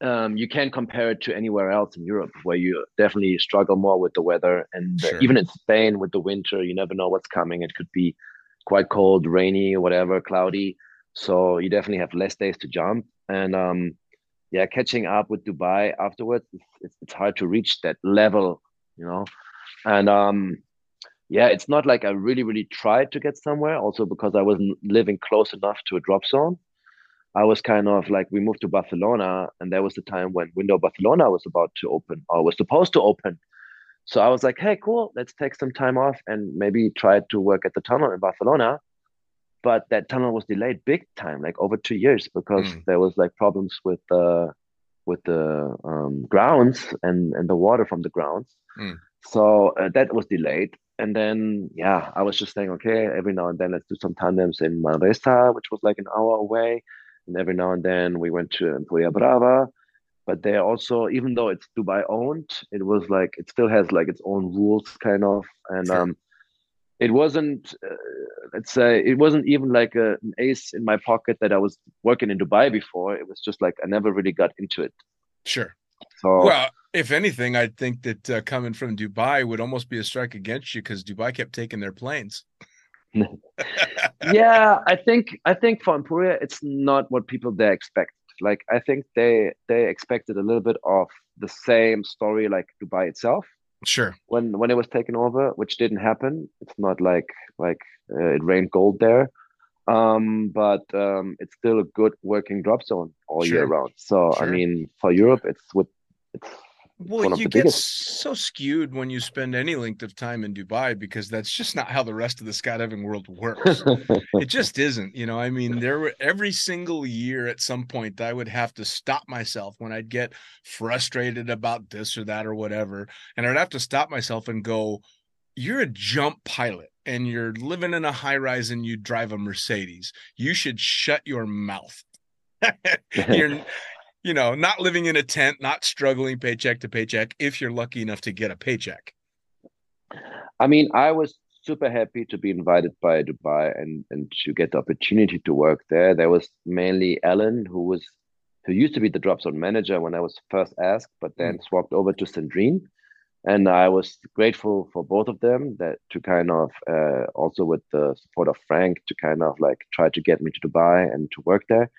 um, you can't compare it to anywhere else in Europe, where you definitely struggle more with the weather, and Sure. even in Spain with the winter, you never know what's coming. It could be quite cold, rainy, whatever, cloudy. So you definitely have less days to jump, and um, yeah, catching up with Dubai afterwards, it's, it's, hard to reach that level, you know. And um, yeah, it's not like I really, really tried to get somewhere. Also because I wasn't living close enough to a drop zone. I was kind of like we moved to Barcelona, and there was the time when Windoor Barcelona was about to open or was supposed to open. So I was like, hey, cool, let's take some time off and maybe try to work at the tunnel in Barcelona. But that tunnel was delayed big time, like over two years, because Mm. there was like problems with the with the um, grounds and and the water from the grounds. Mm. So uh, that was delayed. And then, yeah, I was just saying, okay, every now and then let's do some tandems in Manresa, which was like an hour away. And every now and then we went to Empuriabrava. But there also, even though it's Dubai owned, it was like it still has like its own rules, kind of. And Sure. um, it wasn't, uh, let's say, it wasn't even like a, an ace in my pocket that I was working in Dubai before. It was just like I never really got into it. Sure. So Well, if anything, I think that uh, coming from Dubai would almost be a strike against you because Dubai kept taking their planes. yeah, I think I think for Empuria, it's not what people there expect. Like I think they they expected a little bit of the same story like Dubai itself Sure. when when it was taken over, which didn't happen. It's not like like uh, it rained gold there, um, but um, it's still a good working drop zone all year Sure. round. So I mean, for Europe, it's with it's Well, you get so skewed when you spend any length of time in Dubai because that's just not how the rest of the skydiving world works. it just isn't, you know. I mean, there were every single year at some point I would have to stop myself when I'd get frustrated about this or that or whatever, and I'd have to stop myself and go, "You're a jump pilot." And you're living in a high rise and you drive a Mercedes. You should shut your mouth. you're you know, not living in a tent, not struggling paycheck to paycheck if you're lucky enough to get a paycheck. I mean, I was super happy to be invited by Dubai and and to get the opportunity to work there. There was mainly Ellen, who was who used to be the drop zone manager when I was first asked, but then swapped over to Sandrine. And I was grateful for both of them that to kind of uh, also with the support of Frank to kind of like try to get me to Dubai and to work there.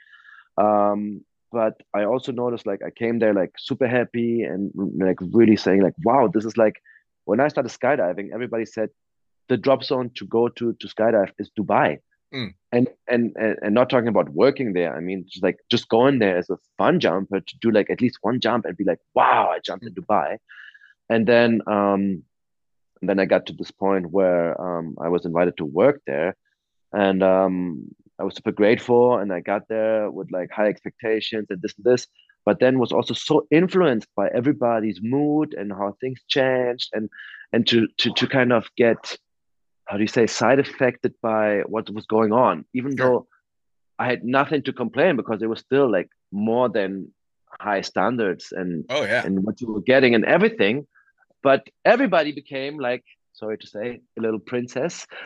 Um, but I also noticed like I came there like super happy and like really saying like, wow, this is like when I started skydiving, everybody said the drop zone to go to to skydive is Dubai. Mm. And, and and not talking about working there. I mean, just like just going there as a fun jumper to do like at least one jump and be like, wow, I jumped in Dubai. And then um and then I got to this point where um I was invited to work there. And um I was super grateful and I got there with like high expectations and this and this, but then was also so influenced by everybody's mood and how things changed and and to to to kind of get how do you say side affected by what was going on, even Sure. though I had nothing to complain because it was still like more than high standards and Oh yeah. and what you were getting and everything. But everybody became like, sorry to say, a little princess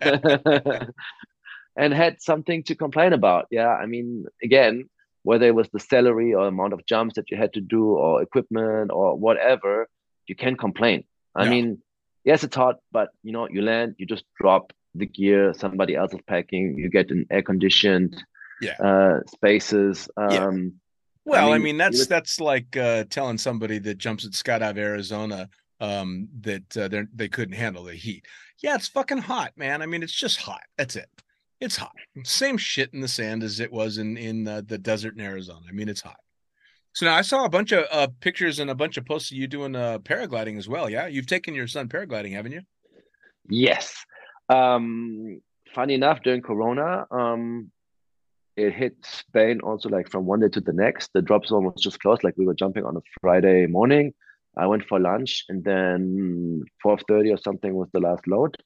and had something to complain about. Yeah. I mean, again, whether it was the salary or amount of jumps that you had to do or equipment or whatever, you can't complain. I Yeah. mean, yes, it's hot, but you know, you land, you just drop the gear somebody else is packing. You get an air conditioned Yeah. uh, spaces. Yeah. Um, Well, I mean, mean, that's was- that's like uh, telling somebody that jumps at Skydive Arizona um, that uh, they they couldn't handle the heat. Yeah, it's fucking hot, man. I mean, it's just hot. That's it. It's hot. Same shit in the sand as it was in in uh, the desert in Arizona. I mean, it's hot. So now I saw a bunch of uh, pictures and a bunch of posts of you doing uh, paragliding as well. Yeah, you've taken your son paragliding, haven't you? Yes. Um, funny enough, during Corona, um, it hit Spain also like from one day to the next. The drop zone was just closed. Like we were jumping on a Friday morning. I went for lunch, and then 4:30 or something was the last load.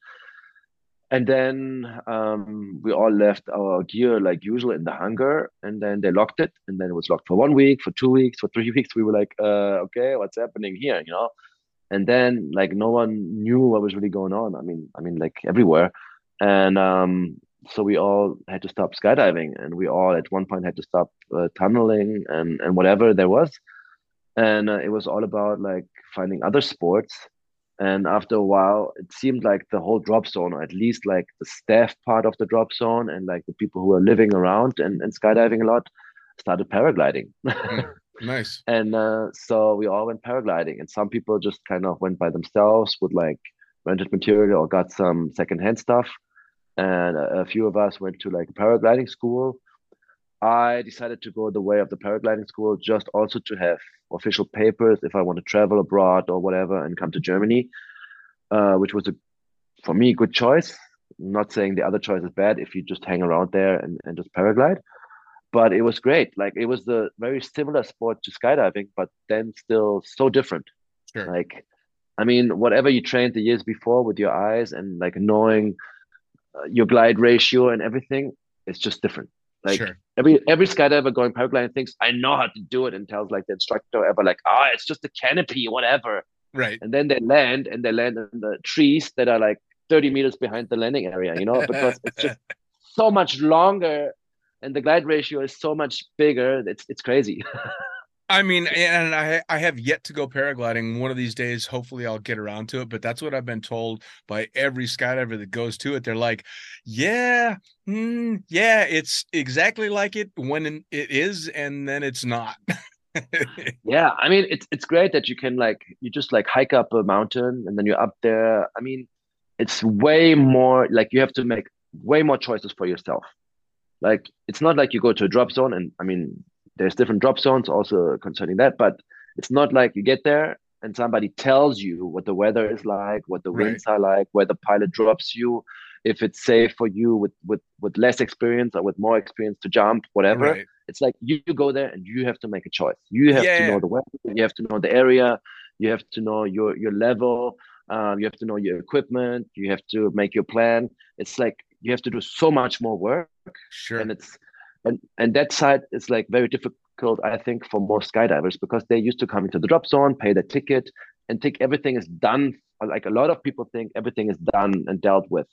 And then um, we all left our gear like usual in the hangar, and then they locked it, and then it was locked for one week, for two weeks, for three weeks. We were like, uh, okay, what's happening here? You know? and then like no one knew what was really going on i mean i mean like everywhere and um so we all had to stop skydiving and we all at one point had to stop uh, tunneling and and whatever there was and uh, it was all about like finding other sports and after a while it seemed like the whole drop zone or at least like the staff part of the drop zone and like the people who were living around and, and skydiving a lot started paragliding. Nice. and uh, so we all went paragliding and some people just kind of went by themselves with like rented material or got some secondhand stuff. And a, a few of us went to like a paragliding school i decided to go the way of the paragliding school just also to have official papers if i want to travel abroad or whatever and come to germany uh, which was a for me good choice I'm not saying the other choice is bad if you just hang around there and, and just paraglide but it was great. Like it was the very similar sport to skydiving, but then still so different. Sure. Like, I mean, whatever you trained the years before with your eyes and like knowing uh, your glide ratio and everything, it's just different. Like sure. every every skydiver going paragliding thinks I know how to do it and tells like the instructor ever like, ah, it's just a canopy, whatever. Right. And then they land and they land in the trees that are like 30 meters behind the landing area, you know, because it's just so much longer and the glide ratio is so much bigger. It's it's crazy. I mean, and I I have yet to go paragliding. One of these days, hopefully, I'll get around to it. But that's what I've been told by every skydiver that goes to it. They're like, "Yeah, mm, yeah, it's exactly like it when it is, and then it's not." yeah, I mean, it's it's great that you can like you just like hike up a mountain and then you're up there. I mean, it's way more like you have to make way more choices for yourself. Like it's not like you go to a drop zone, and I mean, there's different drop zones also concerning that, but it's not like you get there and somebody tells you what the weather is like, what the Right. winds are like, where the pilot drops you, if it's safe for you with with with less experience or with more experience to jump, whatever. right. It's like you, you go there and you have to make a choice. You have Yeah. to know the weather, you have to know the area, you have to know your your level, um, you have to know your equipment, you have to make your plan. It's like you have to do so much more work Sure. and it's and and that side is like very difficult i think for most skydivers because they're used to coming to the drop zone pay the ticket and think everything is done like a lot of people think everything is done and dealt with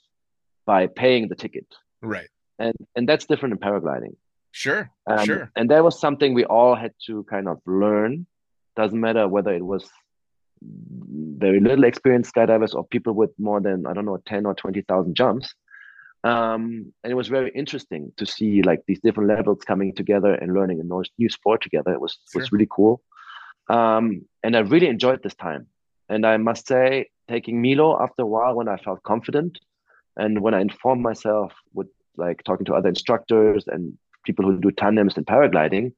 by paying the ticket right. and and that's different in paragliding Sure. um, sure. and that was something we all had to kind of learn doesn't matter whether it was very little experienced skydivers or people with more than i don't know 10 or 20000 jumps um, and it was very interesting to see like these different levels coming together and learning a new sport together. It was Sure. was really cool, um, and I really enjoyed this time. And I must say, taking Milo after a while, when I felt confident, and when I informed myself with like talking to other instructors and people who do tandems and paragliding,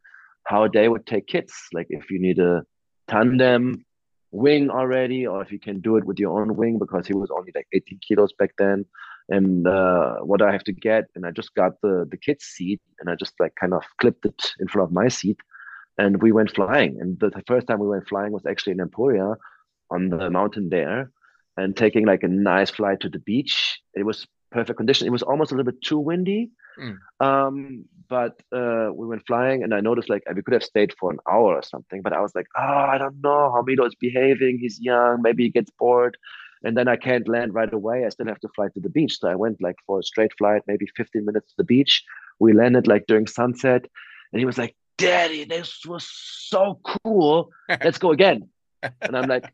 how they would take kids. Like if you need a tandem wing already, or if you can do it with your own wing, because he was only like 18 kilos back then and uh, what I have to get. And I just got the the kid's seat, and I just like kind of clipped it in front of my seat, and we went flying. And the, the first time we went flying was actually in Empuria, on the mountain there, and taking like a nice flight to the beach. It was perfect condition. It was almost a little bit too windy. Mm. Um, but uh, we went flying, and I noticed like we could have stayed for an hour or something. But I was like, oh, I don't know how Milo is behaving. He's young. Maybe he gets bored and then I can't land right away. I still have to fly to the beach. So I went like for a straight flight, maybe 15 minutes to the beach. We landed like during sunset, and he was like, "Daddy, this was so cool. Let's go again." and I'm like,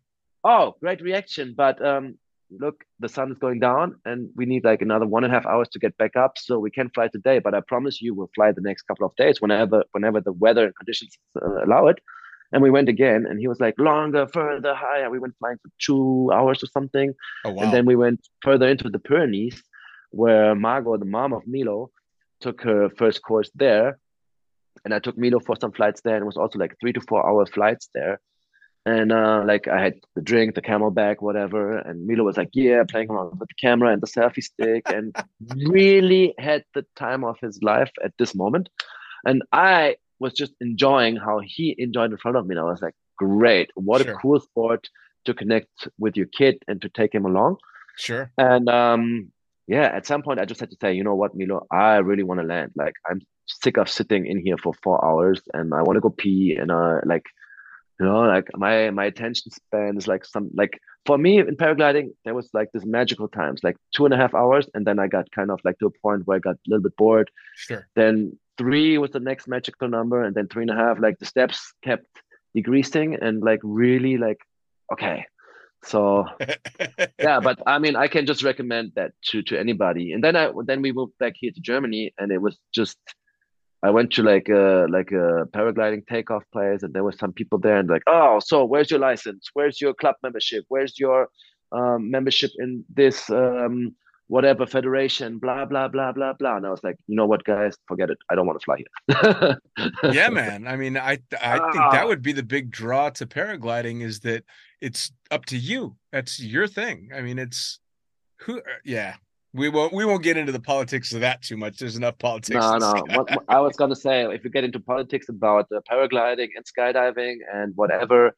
"Oh, great reaction!" But um, look, the sun is going down and we need like another one and a half hours to get back up. So we can fly today, but I promise you we'll fly the next couple of days whenever, whenever the weather and conditions uh, allow it. And we went again and he was like, longer, further, higher. We went flying for two hours or something. Oh wow. And then we went further into the Pyrenees where Margot, the mom of Milo, took her first course there. And I took Milo for some flights there and it was also like three to four hour flights there and uh, like I had the drink, the CamelBak, whatever. And Milo was like, yeah, playing around with the camera and the selfie stick, and really had the time of his life at this moment. And I was just enjoying how he enjoyed in front of me. And I was like, great, what Sure. a cool sport to connect with your kid and to take him along. Sure. And um, yeah, at some point I just had to say, you know what, Milo, I really want to land. Like I'm sick of sitting in here for four hours and I want to go pee and uh like you know, like my my attention span is like some like for me in paragliding, there was like this magical times, like two and a half hours, and then I got kind of like to a point where I got a little bit bored. Sure. Then three was the next magical number, and then three and a half, like the steps kept decreasing and like really like okay. So yeah, but I mean, I can just recommend that to to anybody. And then I then we moved back here to Germany, and it was just I went to like a like a paragliding takeoff place, and there were some people there, and like, oh, so where's your license? Where's your club membership? Where's your um, membership in this um, whatever federation? Blah blah blah blah blah. And I was like, you know what, guys, forget it. I don't want to fly here. yeah, man. I mean, I I think Ah. that would be the big draw to paragliding is that it's up to you. That's your thing. I mean, it's who. Yeah, we won't we won't get into the politics of that too much. There's enough politics. No, no. What, what I was gonna say, if you get into politics about uh, paragliding and skydiving and whatever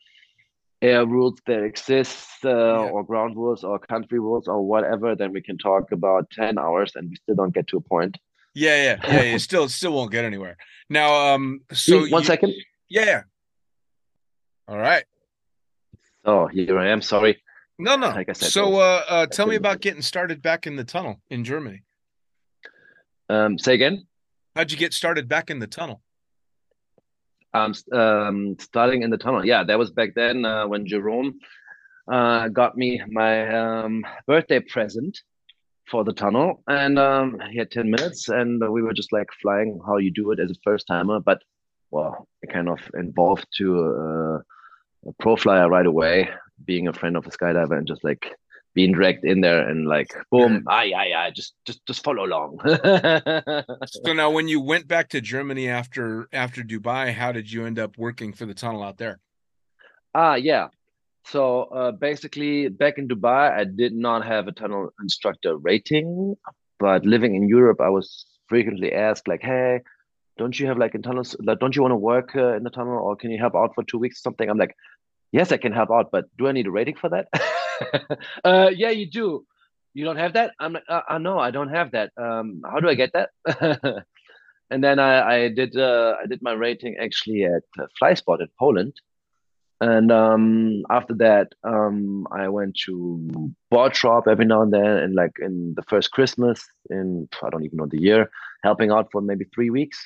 air rules that exist, uh, or ground rules, or country rules, or whatever, then we can talk about ten hours, and we still don't get to a point. Yeah, yeah, yeah. yeah. Still, still won't get anywhere. Now, um, so one you- second. Yeah. yeah. All right. Oh, here I am. Sorry. No, no. Like I said, so, uh, uh, tell me about getting started back in the tunnel in Germany. Um, say again. How'd you get started back in the tunnel? Um, um, starting in the tunnel. Yeah, that was back then uh, when Jerome uh, got me my um, birthday present for the tunnel, and um, he had ten minutes, and we were just like flying how you do it as a first timer, but well, it kind of involved to uh, a pro flyer right away, being a friend of a skydiver, and just like being dragged in there and like boom, ah, yeah, yeah, just just just follow along. So now, when you went back to Germany after after Dubai, how did you end up working for the tunnel out there? Ah, yeah. So uh, basically, back in Dubai, I did not have a tunnel instructor rating, but living in Europe, I was frequently asked, like, "Hey, don't you have like in tunnels? Like, don't you want to work uh, in the tunnel, or can you help out for two weeks or something?" I'm like, "Yes, I can help out, but do I need a rating for that?" uh, yeah, you do. You don't have that? I'm like, uh, uh, no, I don't have that. Um, how do I get that? and then I, I did uh, I did my rating actually at uh, FlySpot in Poland. And um, after that, um, I went to shop every now and then, and like in the first Christmas in I don't even know the year, helping out for maybe three weeks,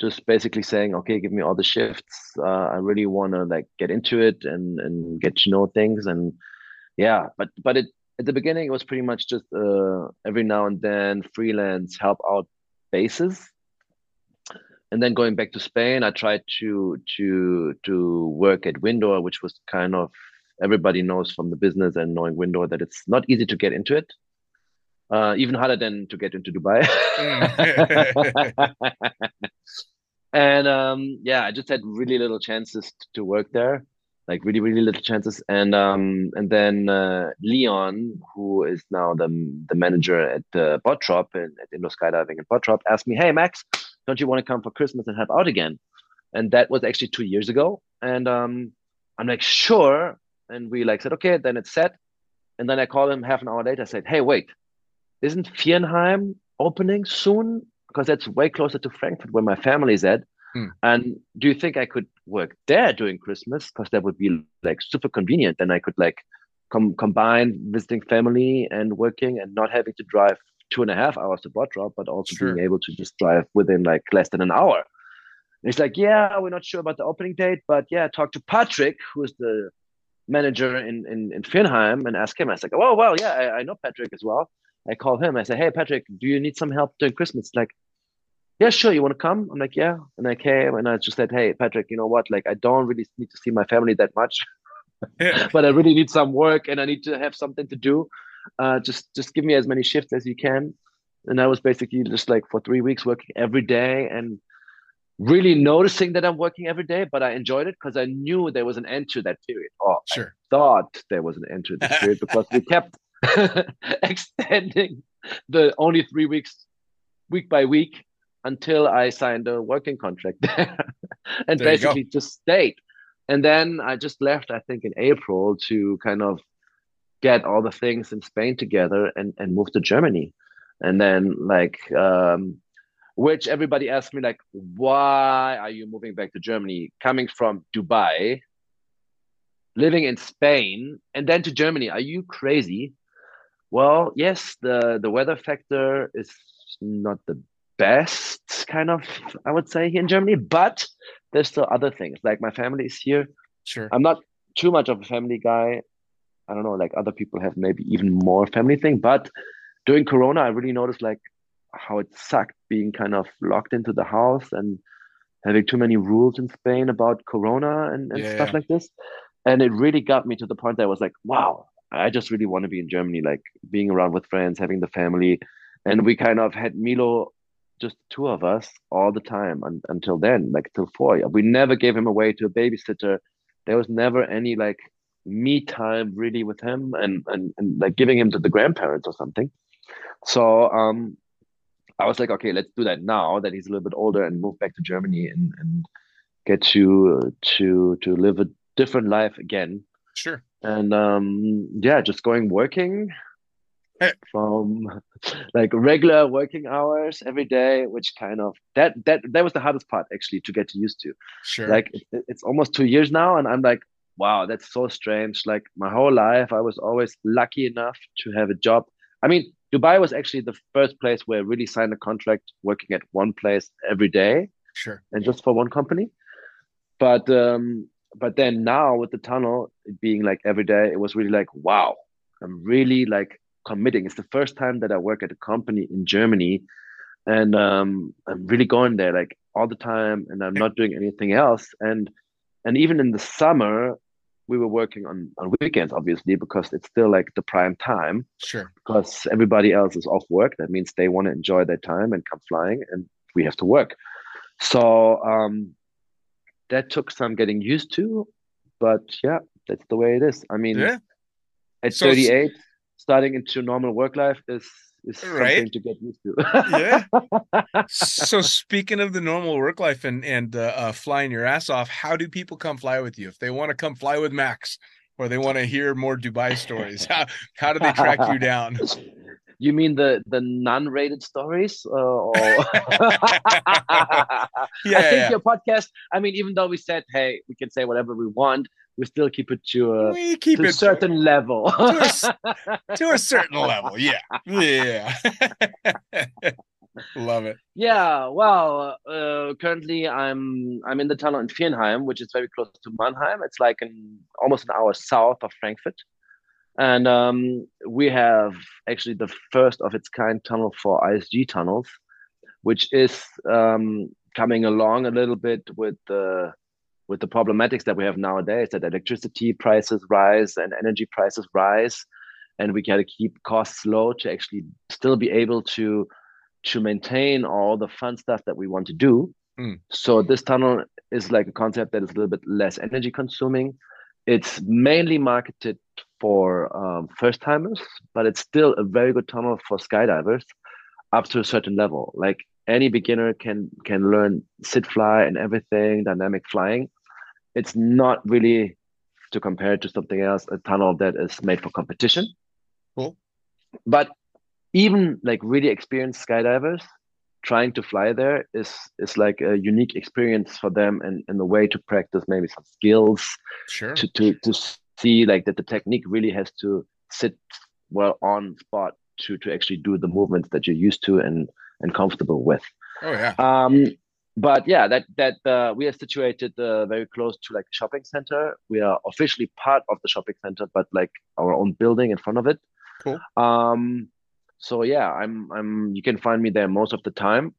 just basically saying, okay, give me all the shifts. Uh, I really want to like get into it and and get to know things, and yeah, but but it at the beginning it was pretty much just uh, every now and then freelance help out basis and then going back to Spain, I tried to to to work at Windoor, which was kind of everybody knows from the business and knowing Windoor that it's not easy to get into it. Uh, even harder than to get into Dubai. and um, yeah, I just had really little chances to work there, like really really little chances. And um, and then uh, Leon, who is now the the manager at the Bottrop and at Indoor Skydiving and Bottrop, asked me, "Hey Max, don't you want to come for Christmas and help out again? And that was actually two years ago. And um, I'm like, sure. And we like said, okay, then it's set. And then I called him half an hour later. I said, hey, wait, isn't Viernheim opening soon? Because that's way closer to Frankfurt where my family is at. Hmm. And do you think I could work there during Christmas? Because that would be like super convenient. Then I could like com- combine visiting family and working and not having to drive two and a half hours to Bottrop, but also Sure. being able to just drive within like less than an hour. And It's like, yeah, we're not sure about the opening date, but yeah, talk to Patrick, who is the manager in, in, in Viernheim and ask him. I was like, oh, well, yeah, I, I know Patrick as well. I call him. I say, hey, Patrick, do you need some help during Christmas? Like, yeah, sure. You want to come? I'm like, yeah. And I came and I just said, hey, Patrick, you know what? Like, I don't really need to see my family that much, Yeah. but I really need some work and I need to have something to do. Uh, just just give me as many shifts as you can. And I was basically just like for three weeks working every day and really noticing that I'm working every day, but I enjoyed it because I knew there was an end to that period. Or I Sure. thought there was an end to this period because we kept extending the only three weeks week by week until I signed a working contract there and There basically just stayed. And then I just left, I think, in April to kind of get all the things in Spain together and, and move to Germany. And then, like, um, which everybody asked me, like, why are you moving back to Germany? Coming from Dubai, living in Spain, and then to Germany. Are you crazy? Well, yes, the the weather factor is not the best kind of, I would say, here in Germany, but there's still other things. Like my family is here. Sure. I'm not too much of a family guy. I don't know, like other people have maybe even more family thing, but during Corona, I really noticed like how it sucked being kind of locked into the house and having too many rules in Spain about Corona and, and Yeah, stuff yeah. like this. And it really got me to the point that I was like, wow, I just really want to be in Germany, like being around with friends, having the family. And we kind of had Milo, just two of us all the time un- until then, like till four. We never gave him away to a babysitter. There was never any like me time really with him and, and, and like giving him to the grandparents or something. So um I was like, okay, let's do that now that he's a little bit older and move back to Germany and, and get to to to live a different life again. Sure. And um yeah, just going working. From like regular working hours every day, which kind of that that that was the hardest part actually to get used to Sure. like it, it's almost two years now and i'm like wow that's so strange like my whole life i was always lucky enough to have a job i mean dubai was actually the first place where i really signed a contract working at one place every day sure. and just for one company but um but then now with the tunnel it being like every day it was really like wow i'm really like committing it's the first time that i work at a company in germany and um i'm really going there like all the time and i'm not doing anything else and and even in the summer we were working on on weekends obviously because it's still like the prime time Sure. because everybody else is off work. That means they want to enjoy their time and come flying, and we have to work. So um, that took some getting used to, but yeah, that's the way it is. I mean, Yeah. at So 38, starting into normal work life is is Right. something to get used to. Yeah. so speaking of the normal work life and and uh, uh, flying your ass off, how do people come fly with you if they want to come fly with Max or they want to hear more Dubai stories? How how do they track you down? You mean the the non-rated stories, uh, or Yeah, I think yeah. your podcast. I mean, even though we said, hey, we can say whatever we want, we still keep it to a, we keep to a it certain level. to a to a certain level. Yeah, yeah. Love it. Yeah, well, uh, currently I'm I'm in the tunnel in Viernheim, which is very close to Mannheim. It's like an almost an hour south of Frankfurt, and um, we have actually the first of its kind tunnel for ISG tunnels, which is um, coming along a little bit with the with the problematics that we have nowadays that electricity prices rise and energy prices rise, and we got to keep costs low to actually still be able to to maintain all the fun stuff that we want to do. Mm. So this tunnel is like a concept that is a little bit less energy consuming. It's mainly marketed for um, first timers, but it's still a very good tunnel for skydivers up to a certain level. Like any beginner can can learn sit fly and everything, dynamic flying. It's not really to compare to something else, a tunnel that is made for competition. Cool. But even like really experienced skydivers trying to fly there is is like a unique experience for them and, and a way to practice maybe some skills Sure. to, to to see like that the technique really has to sit well on spot to to actually do the movements that you're used to and and comfortable with Oh yeah. um but yeah, that that uh, we are situated uh, very close to like a shopping center. We are officially part of the shopping center, but like our own building in front of it. Cool. Um, so yeah, I'm I'm. You can find me there most of the time.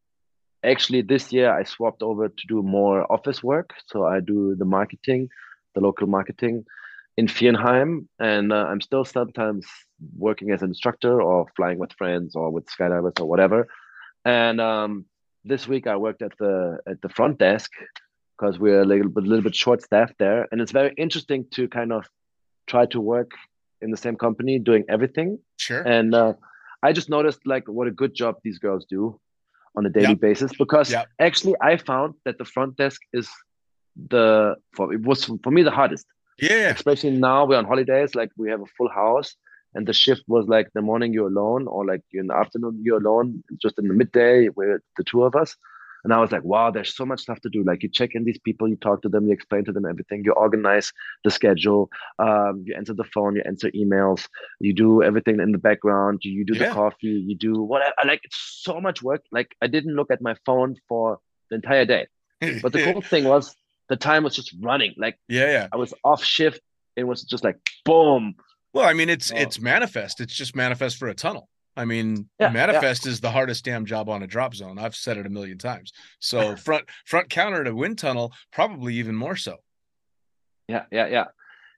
Actually, this year I swapped over to do more office work. So I do the marketing, the local marketing in Viernheim, and uh, I'm still sometimes working as an instructor or flying with friends or with skydivers or whatever. And um, this week I worked at the at the front desk because we're a little bit, little bit short staffed there, and it's very interesting to kind of try to work in the same company doing everything. Sure. And uh, I just noticed like what a good job these girls do on a daily Yep. basis because Yep. actually I found that the front desk is the for it was for me the hardest yeah. especially now we're on holidays like we have a full house and the shift was like the morning you're alone or like in the afternoon you're alone just in the midday we're the two of us and i was like wow there's so much stuff to do like you check in these people you talk to them you explain to them everything you organize the schedule um, you answer the phone you answer emails you do everything in the background you, you do Yeah. the coffee you do whatever like it's so much work like i didn't look at my phone for the entire day but the cool thing was the time was just running like yeah, yeah. I was off shift. It was just like boom. Well, I mean, it's Oh. it's manifest. It's just manifest for a tunnel. I mean, Yeah, manifest is the hardest damn job on a drop zone. I've said it a million times. So front front counter to wind tunnel, probably even more so. Yeah, yeah, yeah.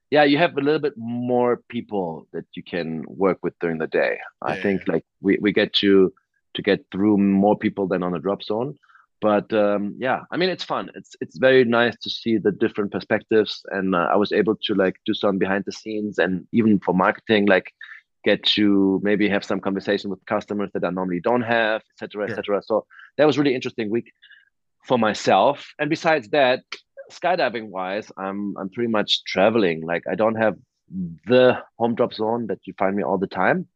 Yeah, you have a little bit more people that you can work with during the day. I Yeah. think like we, we get to to get through more people than on a drop zone. But um, yeah, I mean it's fun. It's it's very nice to see the different perspectives, and uh, I was able to like do some behind the scenes, and even for marketing, like get to maybe have some conversation with customers that I normally don't have, etc cetera, et Sure. cetera. So that was really interesting week for myself. And besides that, skydiving wise, I'm I'm pretty much traveling. Like I don't have the home drop zone that you find me all the time,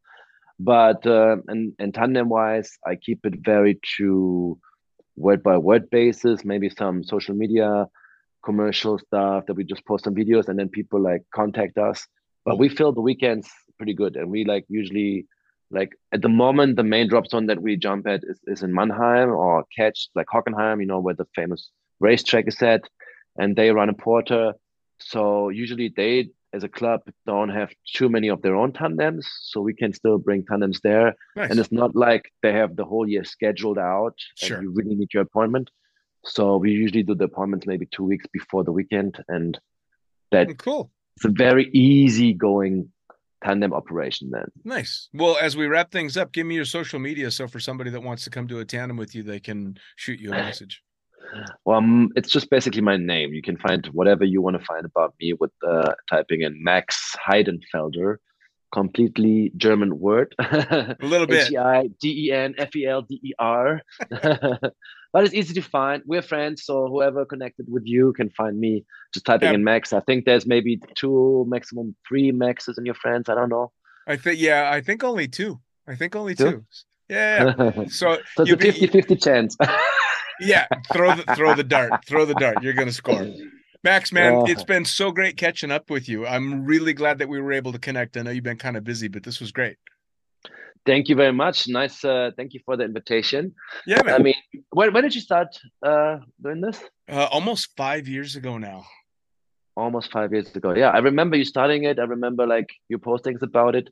but uh, and and tandem wise, I keep it very true word by word basis. Maybe some social media commercial stuff that we just post some videos and then people like contact us. But we fill the weekends pretty good, and we like usually like at the moment the main drop zone that we jump at is, is in Mannheim or catch like Hockenheim, you know, where the famous racetrack is at, and they run a porter. So usually they as a club don't have too many of their own tandems, so we can still bring tandems there. Nice. And it's not like they have the whole year scheduled out Sure. and you really need your appointment. So we usually do the appointments maybe two weeks before the weekend, and that Mm, cool. it's a very easy going tandem operation then. Nice. Well, as we wrap things up, give me your social media so for somebody that wants to come to a tandem with you, they can shoot you a message. Well, um, it's just basically my name. You can find whatever you want to find about me with uh, typing in Max Heidenfelder, completely German word. A little bit. H E I D E N F E L D E R. But it's easy to find. We're friends, so whoever connected with you can find me just typing Yeah. in Max. I think there's maybe two, maximum three Maxes in your friends. I don't know. I think yeah, I think only two. I think only Two? two. Yeah. So, so it's a 50 50 chance. yeah, throw the throw the dart. Throw the dart. You're gonna score. Max, man, Uh. it's been so great catching up with you. I'm really glad that we were able to connect. I know you've been kind of busy, but this was great. thank you very much. Nice. Uh, thank you for the invitation. Yeah, man. I mean, when, when did you start uh, doing this? Uh, almost five years ago now. almost five years ago. Yeah, I remember you starting it. I remember like your postings about it,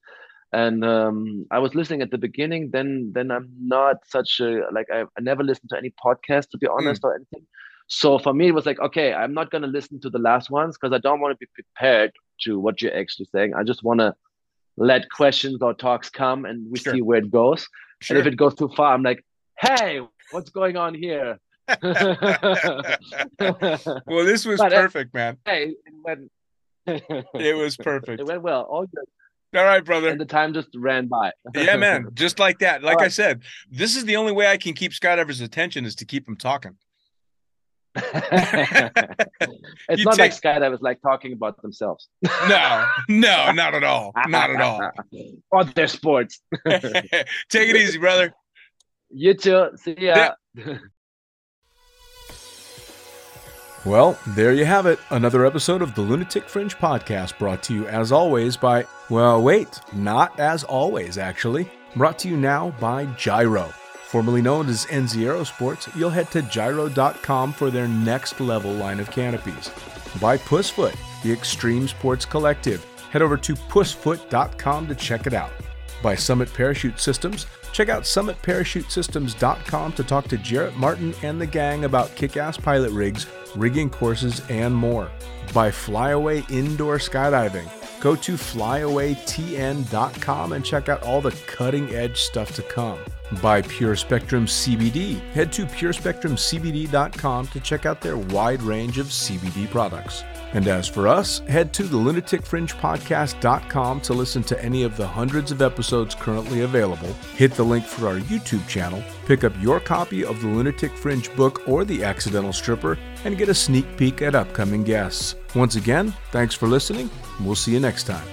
and um, I was listening at the beginning. Then, then I'm not such a like I, I never listened to any podcast to be honest or anything. So for me, it was like okay, I'm not gonna listen to the last ones because I don't want to be prepared to what you're actually saying. I just want to let questions or talks come and we Sure. see where it goes. Sure. And if it goes too far, I'm like, hey, what's going on here? well, this was But, uh, perfect, man. hey, it went, It was perfect. It went well. All good. All right, brother. And the time just ran by. Yeah, man. Just like that. Like All I right. said, this is the only way I can keep skydivers' attention is to keep them talking. it's You not take- like skydivers like talking about themselves No, no, not at all. Not at all. or their sports. Take it easy, brother. You too. See ya. Well, there you have it. Another episode of the Lunatic Fringe podcast brought to you as always by, well, wait, not as always, actually. Brought to you now by Jyro. Formerly known as NZ Aerosports, you'll head to jyro.com for their next level line of canopies. By Pussfoot, the Extreme Sports Collective. Head over to pussfoot.com to check it out. By Summit Parachute Systems, check out summitparachutesystems.com to talk to Jarrett Martin and the gang about kick ass pilot rigs, rigging courses, and more. By Flyaway Indoor Skydiving, go to flyawaytn.com and check out all the cutting edge stuff to come. By Pure Spectrum CBD, head to purespectrumcbd.com to check out their wide range of CBD products. And as for us, head to the lunaticfringepodcast.com to listen to any of the hundreds of episodes currently available. Hit the link for our YouTube channel, pick up your copy of the Lunatic Fringe book or The Accidental Stripper, and get a sneak peek at upcoming guests. Once again, thanks for listening. We'll see you next time.